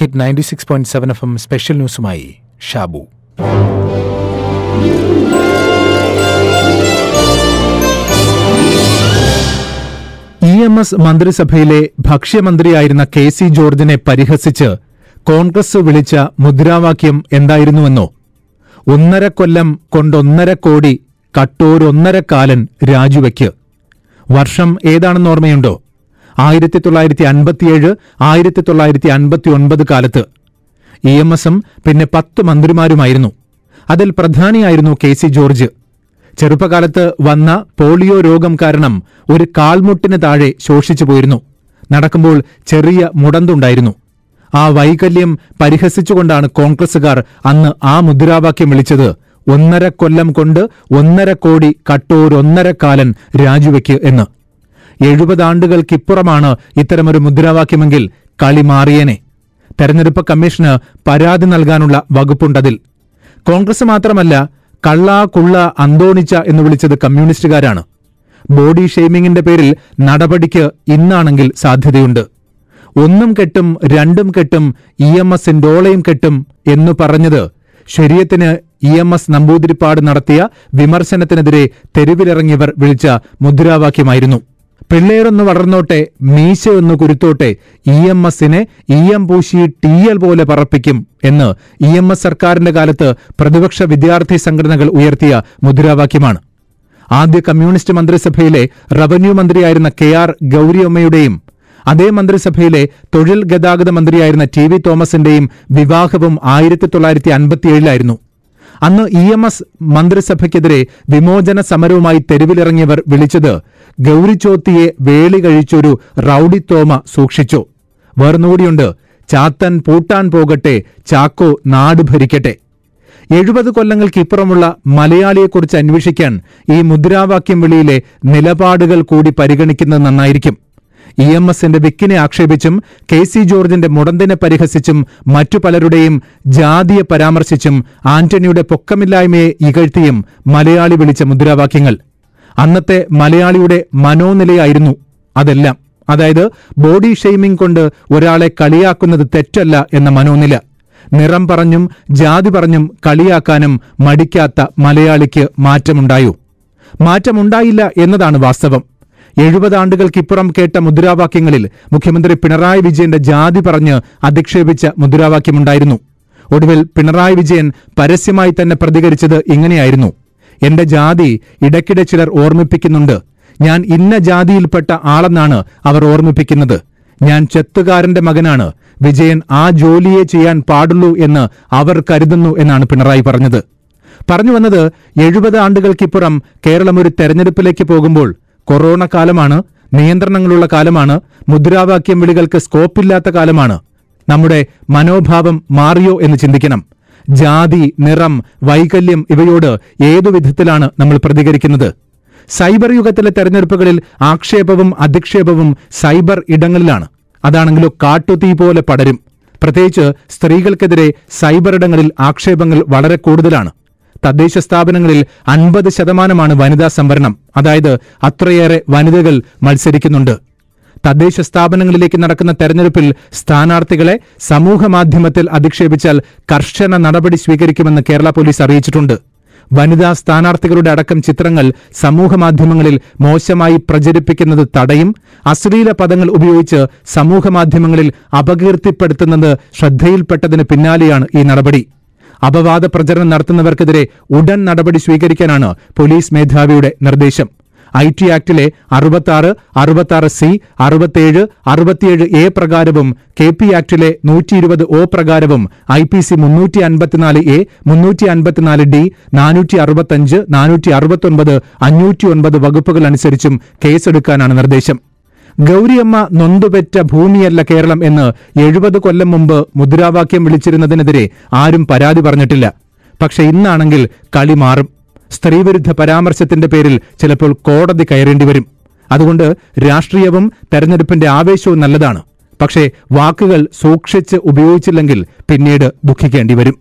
Hit ninety six point seven F M special ന്യൂസുമായി Shabu. E M S മന്ത്രിസഭയിലെ ഭക്ഷ്യമന്ത്രിയായിരുന്ന K C ജോർജിനെ പരിഹസിച്ച് കോൺഗ്രസ് വിളിച്ച മുദ്രാവാക്യം എന്തായിരുന്നുവെന്നോ? ഒന്നര കൊല്ലം കൊണ്ടൊന്നര കോടി കട്ടോരൊന്നര കാലൻ രാജിവയ്ക്ക്. വർഷം ഏതാണെന്ന് ഓർമ്മയുണ്ടോ? ആയിരത്തി തൊള്ളായിരത്തി അൻപത്തിയേഴ് ആയിരത്തി തൊള്ളായിരത്തി അൻപത്തി ഒൻപത് കാലത്ത്. ഇ എം എസും പിന്നെ പത്ത് മന്ത്രിമാരുമായിരുന്നു. അതിൽ പ്രധാനിയായിരുന്നു കെ സി ജോർജ്. ചെറുപ്പകാലത്ത് വന്ന പോളിയോ രോഗം കാരണം ഒരു കാൽമുട്ടിന് താഴെ ശോഷിച്ചു പോയിരുന്നു. നടക്കുമ്പോൾ ചെറിയ മുടന്തുണ്ടായിരുന്നു. ആ വൈകല്യം പരിഹസിച്ചുകൊണ്ടാണ് കോൺഗ്രസുകാർ അന്ന് ആ മുദ്രാവാക്യം വിളിച്ചത് ഒന്നര കൊല്ലം കൊണ്ട് ഒന്നര കോടി കട്ടൂരൊന്നരക്കാലൻ രാജിവെക്ക് എന്ന്. എഴുപതാണ്ടുകൾക്കിപ്പുറമാണ് ഇത്തരമൊരു മുദ്രാവാക്യമെങ്കിൽ കളി മാറിയേനെ. തെരഞ്ഞെടുപ്പ് കമ്മീഷന് പരാതി നൽകാനുള്ള വകുപ്പുണ്ടതിൽ കോൺഗ്രസ് മാത്രമല്ല കള്ള കുള്ള അന്തോണിച്ച എന്ന് വിളിച്ചത് കമ്മ്യൂണിസ്റ്റുകാരാണ്. ബോഡി ഷെയ്മിങ്ങിന്റെ പേരിൽ നടപടിക്ക് ഇന്നാണെങ്കിൽ സാധ്യതയുണ്ട്. ഒന്നും കെട്ടും രണ്ടും കെട്ടും ഇ എം എസിന്റെ ഓളയും കെട്ടും എന്നു പറഞ്ഞത് ശരീരത്തിന് ഇ എം എസ് നമ്പൂതിരിപ്പാട് നടത്തിയ വിമർശനത്തിനെതിരെ തെരുവിലിറങ്ങിയവർ വിളിച്ച മുദ്രാവാക്യമായിരുന്നു. പിള്ളേരൊന്ന് വളർന്നോട്ടെ മീശ ഒന്ന് കുരുത്തോട്ടെ ഇ എം എസിനെ ഇ എം പൂശി ടി എൽ പോലെ പറപ്പിക്കും എന്ന് ഇ എം എസ് സർക്കാരിന്റെ കാലത്ത് പ്രതിപക്ഷ വിദ്യാർത്ഥി സംഘടനകൾ ഉയർത്തിയ മുദ്രാവാക്യമാണ്. ആദ്യ കമ്മ്യൂണിസ്റ്റ് മന്ത്രിസഭയിലെ റവന്യൂ മന്ത്രിയായിരുന്ന കെ ആർ ഗൌരിയമ്മയുടെയും അതേ മന്ത്രിസഭയിലെ തൊഴിൽ ഗതാഗത മന്ത്രിയായിരുന്ന ടി വി തോമസിന്റെയും വിവാഹവും ആയിരത്തി തൊള്ളായിരത്തി അൻപത്തിയേഴിലായിരുന്നു. അന്ന് ഇ എം എസ് മന്ത്രിസഭയ്ക്കെതിരെ വിമോചന സമരവുമായി തെരുവിലിറങ്ങിയവർ വിളിച്ചത് ഗൌരിച്ചോത്തിയെ വേളി കഴിച്ചൊരു റൌഡി തോമ സൂക്ഷിച്ചു. വേർന്നുകൂടിയുണ്ട് ചാത്തൻ പൂട്ടാൻ പോകട്ടെ ചാക്കോ നാട് ഭരിക്കട്ടെ. എഴുപത് കൊല്ലങ്ങൾക്കിപ്പുറമുള്ള മലയാളിയെക്കുറിച്ച് അന്വേഷിക്കാൻ ഈ മുദ്രാവാക്യം വിളിയിലെ നിലപാടുകൾ കൂടി പരിഗണിക്കുന്നത് നന്നായിരിക്കും. ഇ എം എസിന്റെ വിക്കിനെ ആക്ഷേപിച്ചും കെ സി ജോർജിന്റെ മുടന്തിനെ പരിഹസിച്ചും മറ്റു പലരുടെയും ജാതിയെ പരാമർശിച്ചും ആന്റണിയുടെ പൊക്കമില്ലായ്മയെ ഇകഴ്ത്തിയും മലയാളി വിളിച്ച മുദ്രാവാക്യങ്ങൾ. അന്നത്തെ മലയാളിയുടെ മനോനിലയായിരുന്നു അതെല്ലാം. അതായത് ബോഡി ഷെയ്മിംഗ് കൊണ്ട് ഒരാളെ കളിയാക്കുന്നത് തെറ്റല്ല എന്ന മനോനില. നിറം പറഞ്ഞും ജാതി പറഞ്ഞും കളിയാക്കാനും മടിക്കാത്ത മലയാളിക്ക് മാറ്റമുണ്ടായോ? മാറ്റമുണ്ടായില്ല എന്നതാണ് വാസ്തവം. എഴുപതാണ്ടുകൾക്കിപ്പുറം കേട്ട മുദ്രാവാക്യങ്ങളിൽ മുഖ്യമന്ത്രി പിണറായി വിജയന്റെ ജാതി പറഞ്ഞ് അധിക്ഷേപിച്ച മുദ്രാവാക്യമുണ്ടായിരുന്നു. ഒടുവിൽ പിണറായി വിജയൻ പരസ്യമായി തന്നെ പ്രതികരിച്ചത് ഇങ്ങനെയായിരുന്നു. എന്റെ ജാതി ഇടയ്ക്കിടെ ചിലർ ഓർമ്മിപ്പിക്കുന്നുണ്ട്. ഞാൻ ഇന്ന ജാതിയിൽപ്പെട്ട ആളെന്നാണ് അവർ ഓർമ്മിപ്പിക്കുന്നത്. ഞാൻ ചെത്തുകാരന്റെ മകനാണ്. വിജയൻ ആ ജോലിയെ ചെയ്യാൻ പാടുള്ളൂ എന്ന് അവർ കരുതുന്നു എന്നാണ് പിണറായി പറഞ്ഞത്. പറഞ്ഞു വന്നത് എഴുപത് ആണ്ടുകൾക്കിപ്പുറം കേരളം ഒരു തെരഞ്ഞെടുപ്പിലേക്ക് പോകുമ്പോൾ കൊറോണ കാലമാണ് നിയന്ത്രണങ്ങളുള്ള കാലമാണ് മുദ്രാവാക്യം വിളികൾക്ക് സ്കോപ്പില്ലാത്ത കാലമാണ്. നമ്മുടെ മനോഭാവം മാറിയോ എന്ന് ചിന്തിക്കണം. ജാതി നിറം വൈകല്യം ഇവയോട് ഏതു വിധത്തിലാണ് നമ്മൾ പ്രതികരിക്കുന്നത്? സൈബർ യുഗത്തിലെ തെരഞ്ഞെടുപ്പുകളിൽ ആക്ഷേപവും അധിക്ഷേപവും സൈബർ ഇടങ്ങളിലാണ്. അതാണെങ്കിലും കാട്ടുതീ പോലെ പടരും. പ്രത്യേകിച്ച് സ്ത്രീകൾക്കെതിരെ സൈബർ ഇടങ്ങളിൽ ആക്ഷേപങ്ങൾ വളരെ കൂടുതലാണ്. തദ്ദേശ സ്ഥാപനങ്ങളിൽ അൻപത് ശതമാനമാണ് വനിതാ സംവരണം. അതായത് അത്രയേറെ വനിതകൾ മത്സരിക്കുന്നുണ്ട്. തദ്ദേശ സ്ഥാപനങ്ങളിലേക്ക് നടക്കുന്ന തെരഞ്ഞെടുപ്പിൽ സ്ഥാനാർത്ഥികളെ സമൂഹമാധ്യമത്തിൽ അധിക്ഷേപിച്ചാൽ കർശന നടപടി സ്വീകരിക്കുമെന്ന് കേരള പോലീസ് അറിയിച്ചിട്ടുണ്ട്. വനിതാ സ്ഥാനാർത്ഥികളുടെ അടക്കം ചിത്രങ്ങൾ സമൂഹമാധ്യമങ്ങളിൽ മോശമായി പ്രചരിപ്പിക്കുന്നത് തടയും അശ്ലീല പദങ്ങൾ ഉപയോഗിച്ച് സമൂഹമാധ്യമങ്ങളിൽ അപകീർത്തിപ്പെടുത്തുന്നത് ശ്രദ്ധയിൽപ്പെട്ടതിന് പിന്നാലെയാണ് ഈ നടപടി. അപവാദ പ്രചരണം നടത്തുന്നവർക്കെതിരെ ഉടൻ നടപടി സ്വീകരിക്കാനാണ് പോലീസ് മേധാവിയുടെ നിർദ്ദേശം. ഐ ടി ആക്ടിലെ അറുപത്താറ് അറുപത്താറ് സി അറുപത്തേഴ് അറുപത്തിയേഴ് എ പ്രകാരവും കെ പി ആക്ടിലെ നൂറ്റി ഇരുപത് ഒ പ്രകാരവും ഐ പി സി മുന്നൂറ്റി അൻപത്തിനാല് എ മുന്നൂറ്റി അൻപത്തിനാല് ഡി നാനൂറ്റി അറുപത്തഞ്ച് നാനൂറ്റി അറുപത്തൊൻപത് അഞ്ഞൂറ്റി ഒൻപത് വകുപ്പുകൾ അനുസരിച്ചും കേസെടുക്കാനാണ് നിർദ്ദേശം. ഗൌരിയമ്മ നൊന്തുപെറ്റ ഭൂമിയല്ല കേരളം എന്ന് എഴുപത് കൊല്ലം മുമ്പ് മുദ്രാവാക്യം വിളിച്ചിരുന്നതിനെതിരെ ആരും പരാതി പറഞ്ഞിട്ടില്ല. പക്ഷെ ഇന്നാണെങ്കിൽ കളി മാറും. സ്ത്രീവിരുദ്ധ പരാമർശത്തിന്റെ പേരിൽ ചിലപ്പോൾ കോടതി കയറേണ്ടി വരും. അതുകൊണ്ട് രാഷ്ട്രീയവും തെരഞ്ഞെടുപ്പിന്റെ ആവേശവും നല്ലതാണ്. പക്ഷേ വാക്കുകൾ സൂക്ഷിച്ച് ഉപയോഗിച്ചില്ലെങ്കിൽ പിന്നീട് ദുഃഖിക്കേണ്ടി വരും.